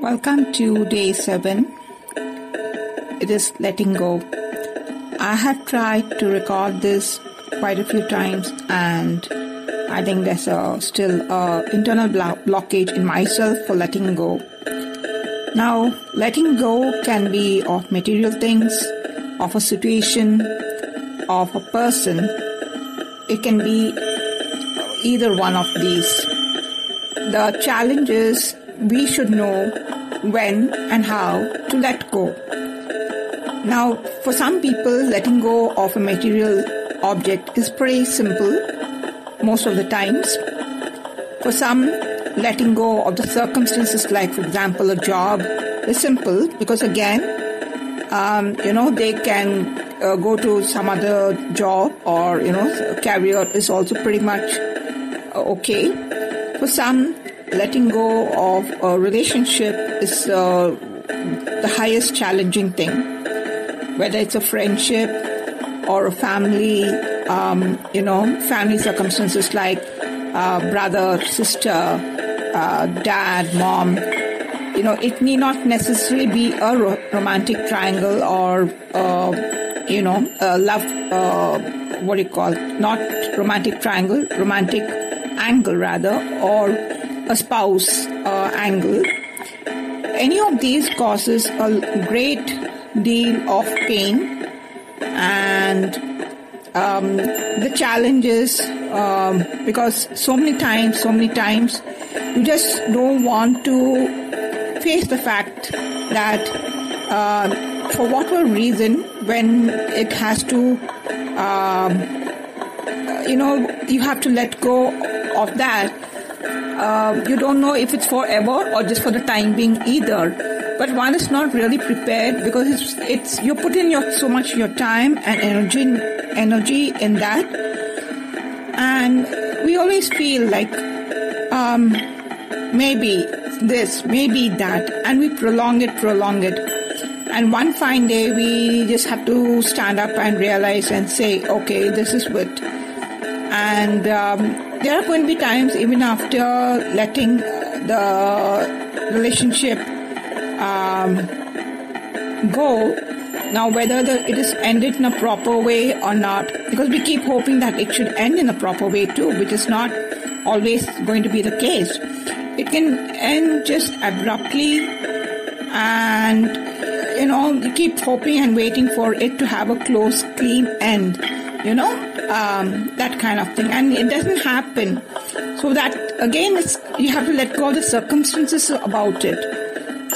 Welcome to day seven. It is letting go. I have tried to record this quite a few times, and I think there's a still a internal blockage in myself for letting go. Now, letting go can be of material things, of a situation, of a person. It can be either one of these. The challenge is we should know when and how to let go. Now, for some people, letting go of a material object is pretty simple most of the times. For some, letting go of the circumstances, like, for example, a job, is simple because, again, um, you know, they can uh, go to some other job or, you know, career is also pretty much okay. For some, letting go of a relationship is uh, the highest challenging thing. Whether it's a friendship or a family, um, you know, family circumstances like uh, brother, sister, uh, dad, mom. You know, it need not necessarily be a ro- romantic triangle or, uh, you know, love, uh, what do you call it? Not romantic triangle, romantic angle rather, or a spouse uh, angle. Any of these causes a great deal of pain and um, the challenges um, because so many times, so many times, you just don't want to face the fact that uh, for whatever reason, when it has to, um, you know, you have to let go of that. Uh, you don't know if it's forever or just for the time being either. But one is not really prepared because it's it's you put in your so much your time and energy energy in that. And we always feel like um, maybe this maybe that and we prolong it prolong it. And one fine day we just have to stand up and realize and say okay this is what and um, there are going to be times even after letting the relationship um, go. Now, whether the, it is ended in a proper way or not, because we keep hoping that it should end in a proper way too, which is not always going to be the case. It can end just abruptly, and you know, you keep hoping and waiting for it to have a close, clean end. You know, um, that kind of thing, and it doesn't happen. So that again, it's you have to let go of the circumstances about it.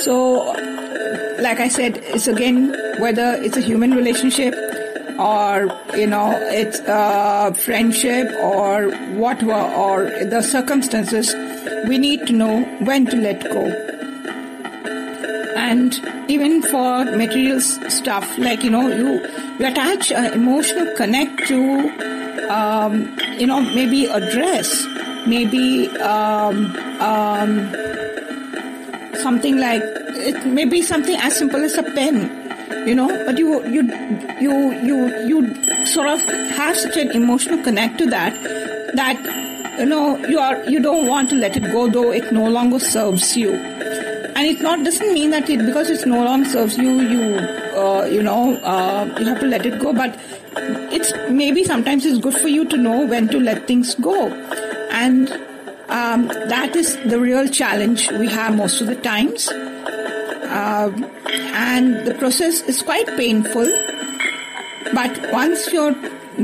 So, like I said, it's again whether it's a human relationship or you know it's a friendship or whatever or the circumstances. We need to know when to let go. And even for material stuff, like you know, you you attach an emotional connect to, um, you know, maybe a dress, maybe. Um, um, something like it may be something as simple as a pen you know but you you you you you sort of have such an emotional connect to that that you know you are you don't want to let it go though it no longer serves you and it not doesn't mean that it because it's no longer serves you you uh, you know uh, you have to let it go but it's maybe sometimes it's good for you to know when to let things go and um, that is the real challenge we have most of the times. Uh, and the process is quite painful. But once you're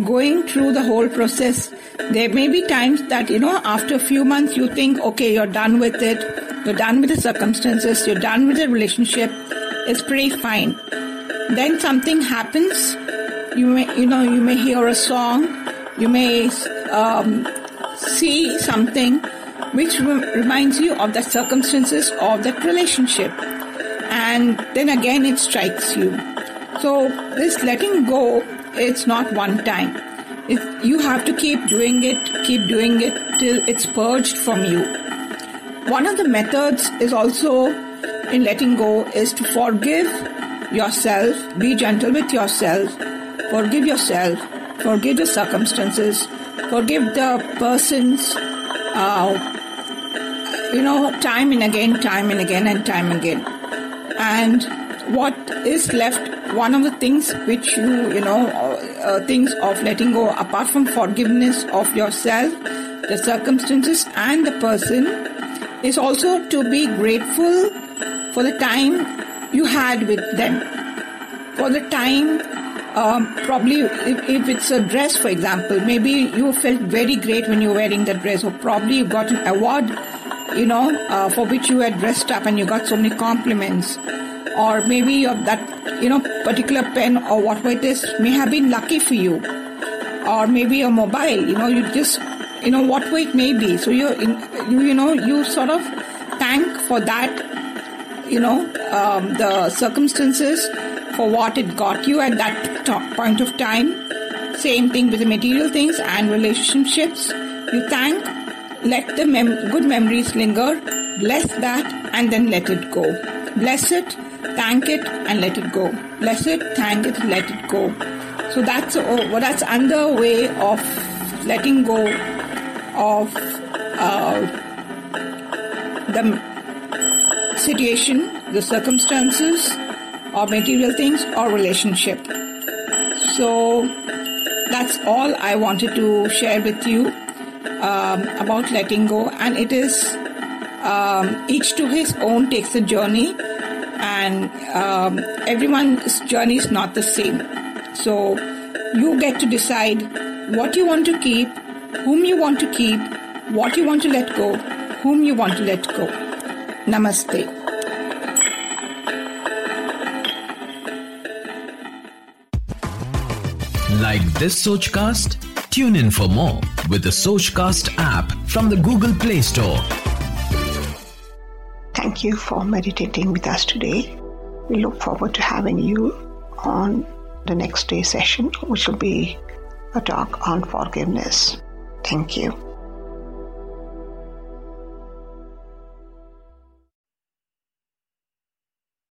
going through the whole process, there may be times that, you know, after a few months you think, okay, you're done with it, you're done with the circumstances, you're done with the relationship, it's pretty fine. Then something happens, you may, you know, you may hear a song, you may um, see something which reminds you of the circumstances of that relationship. And then again it strikes you. So this letting go, it's not one time. It, you have to keep doing it, keep doing it till it's purged from you. One of the methods is also in letting go is to forgive yourself, be gentle with yourself, forgive yourself, forgive the circumstances, forgive the persons uh, you know, time and again, time and again, and time again. And what is left, one of the things which you, you know, uh, uh, things of letting go, apart from forgiveness of yourself, the circumstances, and the person, is also to be grateful for the time you had with them. For the time um, probably if, if, it's a dress, for example, maybe you felt very great when you were wearing that dress, or probably you got an award, you know, uh, for which you had dressed up and you got so many compliments, or maybe of that, you know, particular pen or whatever it is may have been lucky for you, or maybe a mobile, you know, you just, you know, what way it may be. So you, you, you know, you sort of thank for that, you know, um, the circumstances for what it got you at that point of time. Same thing with the material things and relationships. You thank, let the mem- good memories linger, bless that, and then let it go. Bless it, thank it, and let it go. Bless it, thank it, let it go. So that's well, that's under way of letting go of uh, the situation, the circumstances, or material things or relationship. So that's all I wanted to share with you um, about letting go, and it is um, each to his own takes a journey, and um, everyone's journey is not the same. So you get to decide what you want to keep, whom you want to keep, what you want to let go, whom you want to let go. Namaste. Like this Sochcast? Tune in for more with the Sochcast app from the Google Play Store. Thank you for meditating with us today. We look forward to having you on the next day session, which will be a talk on forgiveness. Thank you.